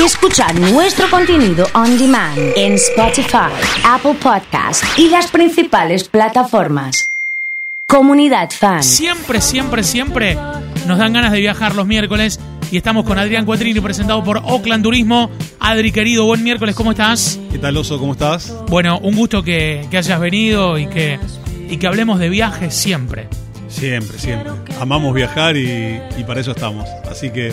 y escuchar nuestro contenido on demand en Spotify, Apple Podcast y las principales plataformas. Comunidad Fan. Siempre, siempre, siempre nos dan ganas de viajar los miércoles y estamos con Adrián Cuatrini presentado por Oakland Turismo. Adri, querido, buen miércoles, ¿cómo estás? ¿Qué tal, Oso? ¿Cómo estás? Bueno, un gusto que, que hayas venido y que, y que hablemos de viajes siempre. Siempre, siempre. Amamos viajar y, y para eso estamos. Así que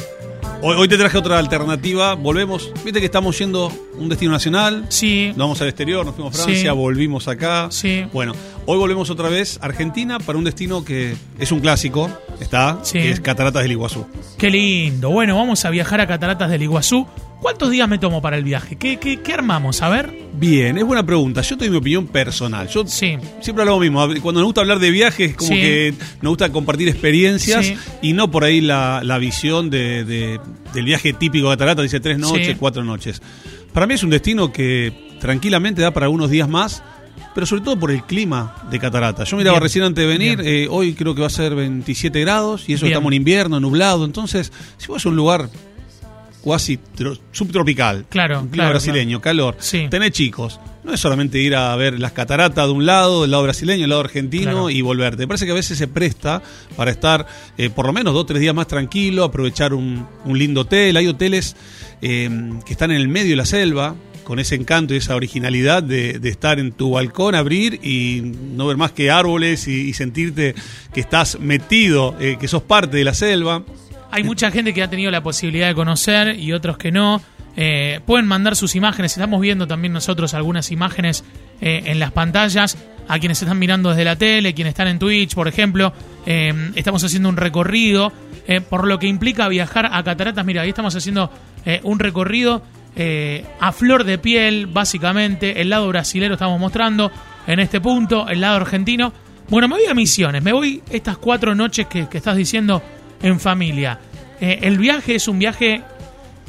hoy, hoy te traje otra alternativa. Volvemos. Viste que estamos yendo a un destino nacional. Sí. Nos vamos al exterior, nos fuimos a Francia, Sí. volvimos acá. Sí. Bueno, hoy volvemos otra vez a Argentina para un destino que es un clásico, está, Sí. que es Cataratas del Iguazú. Qué lindo. Bueno, vamos a viajar a Cataratas del Iguazú. ¿Cuántos días me tomo para el viaje? ¿Qué, qué, qué armamos? A ver. Bien, es buena pregunta. Yo tengo mi opinión personal. Yo Sí. siempre hablo lo mismo. Cuando nos gusta hablar de viajes, como Sí. que nos gusta compartir experiencias Sí. y no por ahí la, la visión de, de- del viaje típico de Catarata, dice tres noches, cuatro noches. Para mí es un destino que tranquilamente da para unos días más, pero sobre todo por el clima de Catarata. Yo miraba Bien. recién antes de venir, eh, hoy creo que va a ser 27 grados y eso Bien. estamos en invierno, nublado. Entonces, si vas a un lugar cuasi tro- subtropical, Claro, brasileño, calor, Sí. tenés chicos. No es solamente ir a ver las cataratas de un lado, del lado brasileño, del lado argentino Claro. y volverte. Me parece que a veces se presta para estar eh, por lo menos dos o tres días más tranquilo, aprovechar un, un lindo hotel. Hay hoteles eh, que están en el medio de la selva, con ese encanto y esa originalidad de, de estar en tu balcón, abrir y no ver más que árboles y, y sentirte que estás metido, eh, que sos parte de la selva. Hay mucha gente que ha tenido la posibilidad de conocer y otros que no. Eh, pueden mandar sus imágenes. Estamos viendo también nosotros algunas imágenes eh, en las pantallas. A quienes están mirando desde la tele, quienes están en Twitch, por ejemplo. Eh, estamos haciendo un recorrido. por lo que implica viajar a Cataratas. Mira, ahí estamos haciendo un recorrido a flor de piel, básicamente. El lado brasilero estamos mostrando en este punto, el lado argentino. Bueno, me voy a Misiones. Me voy estas cuatro noches que estás diciendo en familia. Eh, el viaje es un viaje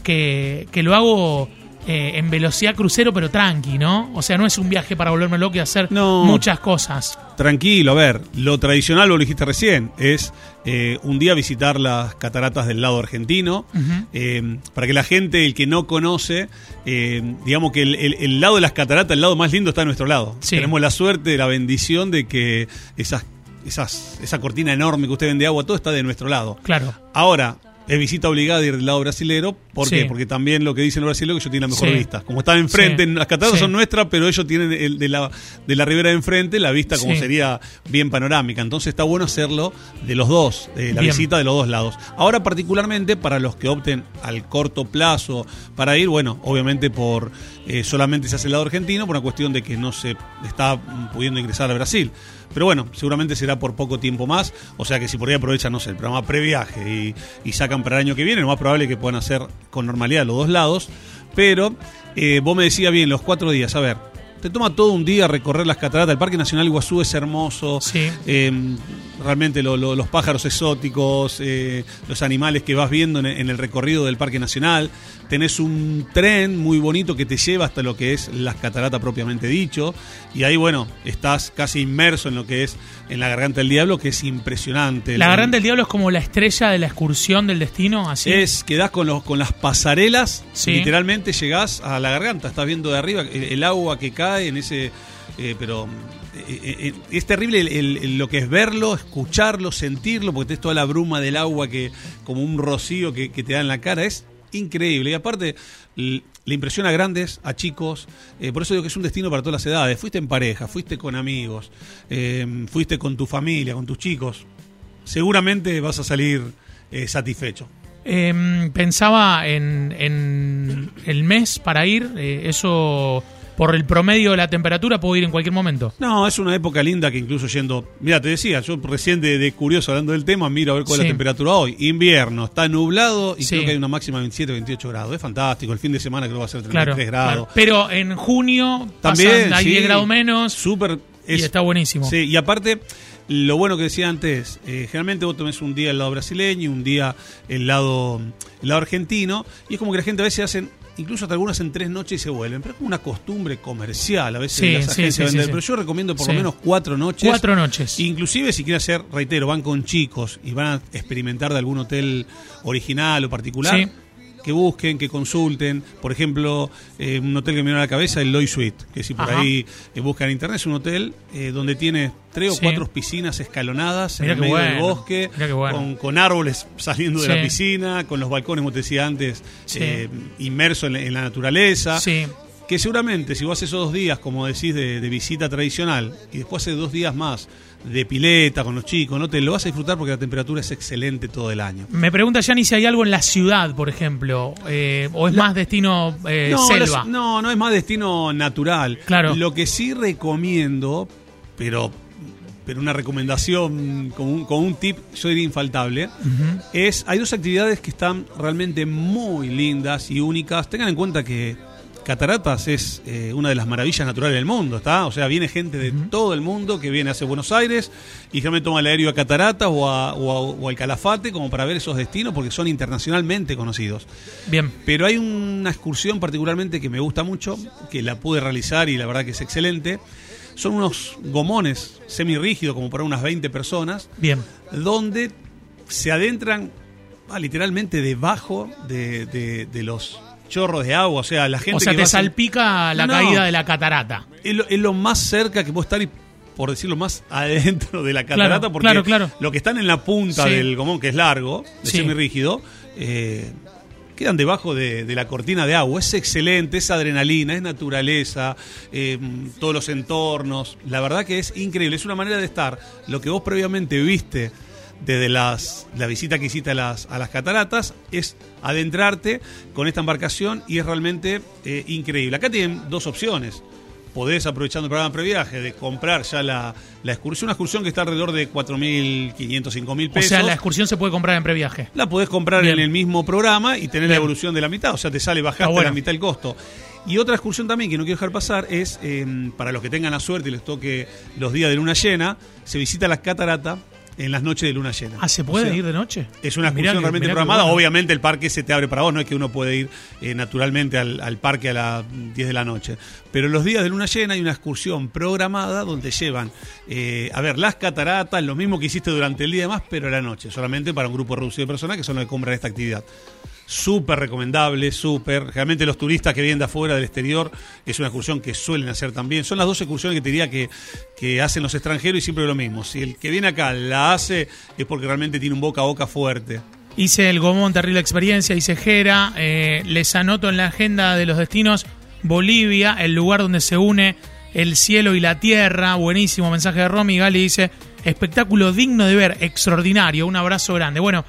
que, que lo hago eh, en velocidad crucero, pero tranqui, ¿no? O sea, no es un viaje para volverme loco y hacer No. muchas cosas. Tranquilo, a ver, lo tradicional, lo dijiste recién, es eh, un día visitar las cataratas del lado argentino, eh, para que la gente, el que no conoce, digamos que el, el- el lado de las cataratas, el lado más lindo está a nuestro lado. Sí. Tenemos la suerte, la bendición de que esas, esas, esa cortina enorme que usted vende agua, todo está de nuestro lado. Claro. Ahora, es visita obligada ir del lado brasilero. ¿Por Sí. qué? Porque también lo que dicen los brasileños es que ellos tienen la mejor Sí. vista. Como están enfrente, Sí. las cataratas son nuestras, pero ellos tienen el de la, de la ribera de enfrente la vista como sería bien panorámica. Entonces está bueno hacerlo de los dos, de la Bien. visita de los dos lados. Ahora, particularmente para los que opten al corto plazo para ir, bueno, obviamente por eh, solamente se hace el lado argentino, por una cuestión de que no se está pudiendo ingresar a Brasil. Pero bueno, seguramente será por poco tiempo más. O sea que si por ahí aprovechan, no sé, el programa previaje y, y sacan para el año que viene, lo más probable es que puedan hacer con normalidad los dos lados. Pero eh, vos me decías bien, los cuatro días, a ver, te toma todo un día recorrer las cataratas. El Parque Nacional Iguazú es hermoso. Sí. Eh, realmente lo- lo- los pájaros exóticos, eh, los animales que vas viendo en, en el recorrido del Parque Nacional. Tenés un tren muy bonito que te lleva hasta lo que es las cataratas propiamente dicho. Y ahí, bueno, estás casi inmerso en lo que es en la Garganta del Diablo, que es impresionante. La Garganta del Diablo es como la estrella de la excursión del destino, así. es, quedás con, los, con las pasarelas, Sí. literalmente llegás a la garganta, estás viendo de arriba el, el agua que cae en ese... eh, pero eh, eh, es terrible lo que es verlo, escucharlo, sentirlo, porque tenés toda la bruma del agua que como un rocío que, te da en la cara, es increíble. Y aparte, le impresiona a grandes, a chicos, por eso digo que es un destino para todas las edades. Fuiste en pareja, fuiste con amigos, eh, fuiste con tu familia, con tus chicos, seguramente vas a salir satisfecho. Eh, pensaba en, el mes para ir, eso por el promedio de la temperatura puedo ir en cualquier momento. No, es una época linda que incluso yendo. Mira, te decía, yo recién de, de curioso hablando del tema, miro a ver cuál es la temperatura hoy. Invierno, está nublado y Sí. creo que hay una máxima de 27, 28 grados. Es fantástico. El fin de semana creo que va a ser 33 Claro, grados. claro. Pero en junio También, pasan, hay sí. 10 grados menos Súper. y está buenísimo. Sí, y aparte, lo bueno que decía antes, eh, generalmente vos tenés un día el lado brasileño y un día el lado, el lado argentino, y es como que la gente a veces hacen, incluso hasta algunas en tres noches y se vuelven, pero es como una costumbre comercial a veces Sí, las agencias sí, vender, sí, sí. pero yo recomiendo por lo menos cuatro noches. Cuatro noches. Inclusive si quieren hacer, reitero, van con chicos y van a experimentar de algún hotel original o particular. Que busquen, que consulten. Por ejemplo, eh, un hotel que me viene a la cabeza, el Loy Suite, que si por Ajá. ahí eh, buscan en internet, es un hotel eh, donde tiene tres o Sí. cuatro piscinas escalonadas Mirá en el medio del bosque, bueno. con, con árboles saliendo de la piscina, con los balcones, como te decía antes, Sí. eh, inmerso en, la- en la naturaleza. Que seguramente si vos haces esos dos días, como decís, de, de visita tradicional, y después haces dos días más de pileta con los chicos, no te lo vas a disfrutar porque la temperatura es excelente todo el año. Me pregunta Yanni si hay algo en la ciudad, por ejemplo, eh, o es más destino eh, no, selva. no, no es más destino natural. Claro. Lo que sí recomiendo, pero, pero una recomendación con un, con un tip, yo diría infaltable, es, hay dos actividades que están realmente muy lindas y únicas. Tengan en cuenta que Cataratas es eh, una de las maravillas naturales del mundo, ¿está? O sea, viene gente de todo el mundo que viene hacia Buenos Aires y generalmente toma el aéreo a Cataratas o, a- o a- o al Calafate como para ver esos destinos porque son internacionalmente conocidos. Bien. Pero hay una excursión particularmente que me gusta mucho, que la pude realizar y la verdad que es excelente. Son unos gomones semirrígidos, como para unas 20 personas, Bien. donde se adentran ah, literalmente debajo de, de- de los chorros de agua. O sea, la gente O sea, que te a salpica la No, caída de la catarata. es lo, es lo más cerca que puedo estar y por decirlo más adentro de la catarata Claro, porque claro, claro. lo que están en la punta Sí. del gomón que es largo de Sí. semirrígido eh, quedan debajo de, de la cortina de agua es excelente es adrenalina es naturaleza eh, todos los entornos la verdad que es increíble es una manera de estar lo que vos previamente viste desde las, la visita que hiciste a las, a las cataratas, es adentrarte con esta embarcación y es realmente eh, increíble. Acá tienen dos opciones. Podés, aprovechando el programa previaje, de comprar ya la, la excursión, una excursión que está alrededor de 4.500, 5.000 O pesos. sea, la excursión se puede comprar en previaje. La podés comprar Bien. en el mismo programa y tener la evolución de la mitad, o sea, te sale bajaste bueno. la mitad el costo. Y otra excursión también que no quiero dejar pasar es, eh, para los que tengan la suerte y les toque los días de luna llena, se visita las cataratas en las noches de luna llena. Ah, ¿se O puede sea, ir de noche? Es una excursión realmente mirá programada. bueno. Obviamente el parque se te abre para vos, no es que uno puede ir eh, naturalmente al, al parque a las 10 de la noche. Pero los días de luna llena hay una excursión programada donde llevan eh, a ver las cataratas, lo mismo que hiciste durante el día y demás, pero a la noche, solamente para un grupo reducido de personas que son los que compran esta actividad. Súper recomendable, súper. Realmente los turistas que vienen de afuera, del exterior, es una excursión que suelen hacer también. Son las dos excursiones que te diría que, que hacen los extranjeros y siempre lo mismo. Si el que viene acá la hace es porque realmente tiene un boca a boca fuerte. Hice el Gomón, terrible experiencia, hice Jera, eh, les anoto en la agenda de los destinos Bolivia, el lugar donde se une el cielo y la tierra, buenísimo mensaje de Romy, Gali dice, espectáculo digno de ver, extraordinario, un abrazo grande. Bueno,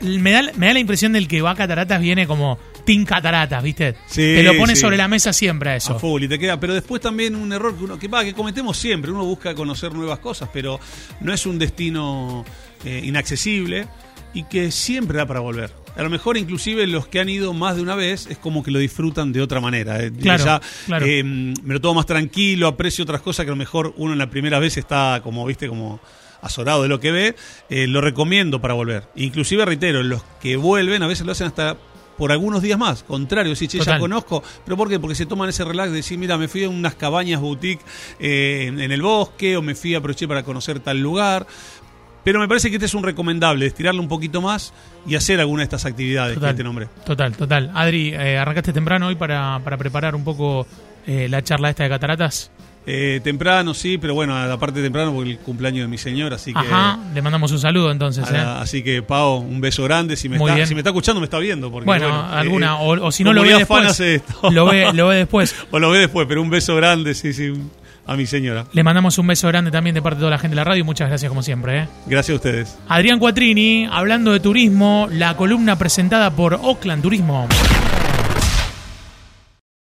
me da, me da la impresión del que va a Cataratas viene como Team Cataratas, ¿viste? Sí, Te lo pone sí. sobre la mesa siempre a A eso. full y te queda. Pero después también un error que uno que, va, que cometemos siempre. Uno busca conocer nuevas cosas, pero no es un destino eh, inaccesible y que siempre da para volver. A lo mejor inclusive los que han ido más de una vez es como que lo disfrutan de otra manera. eh. Claro, Ya, claro. eh, me lo tomo más tranquilo, aprecio otras cosas que a lo mejor uno en la primera vez está como, viste, como azorado de lo que ve. Eh, lo recomiendo para volver. Inclusive, reitero, los que vuelven a veces lo hacen hasta por algunos días más. Contrario, si che, ya conozco. ¿Pero por qué? Porque se toman ese relax de decir, mira, me fui a unas cabañas boutique eh, en, en el bosque o me fui, aproveché para conocer tal lugar. Pero me parece que este es un recomendable, estirarlo un poquito más y hacer alguna de estas actividades Total. que te nombré. Total, total. Adri, eh, arrancaste temprano hoy para, para preparar un poco eh, la charla esta de Cataratas. Eh, temprano, sí, pero bueno, aparte temprano porque el cumpleaños de mi señora, así que... Ajá, le mandamos un saludo entonces. a ¿eh? así que, Pau, un beso grande. Si me, Muy está, bien. si me está escuchando, me está viendo. Porque, Bueno, bueno, alguna, eh, o, o si no lo ve después. esto. Lo ve, lo ve después. o lo ve después, pero un beso grande, sí, sí, a mi señora. Le mandamos un beso grande también de parte de toda la gente de la radio y muchas gracias como siempre. ¿eh? Gracias a ustedes. Adrián Cuatrini, hablando de turismo, la columna presentada por Oakland Turismo.